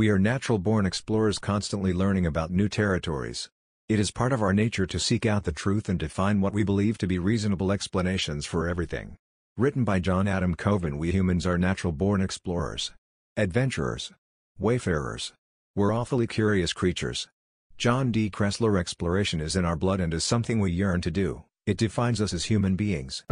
We are natural-born explorers constantly learning about new territories. It is part of our nature to seek out the truth and to find what we believe to be reasonable explanations for everything. Written by John Adam Coven We humans are natural-born explorers. Adventurers. Wayfarers. We're awfully curious creatures. John D. Kressler Exploration is in our blood and is something we yearn to do, it defines us as human beings.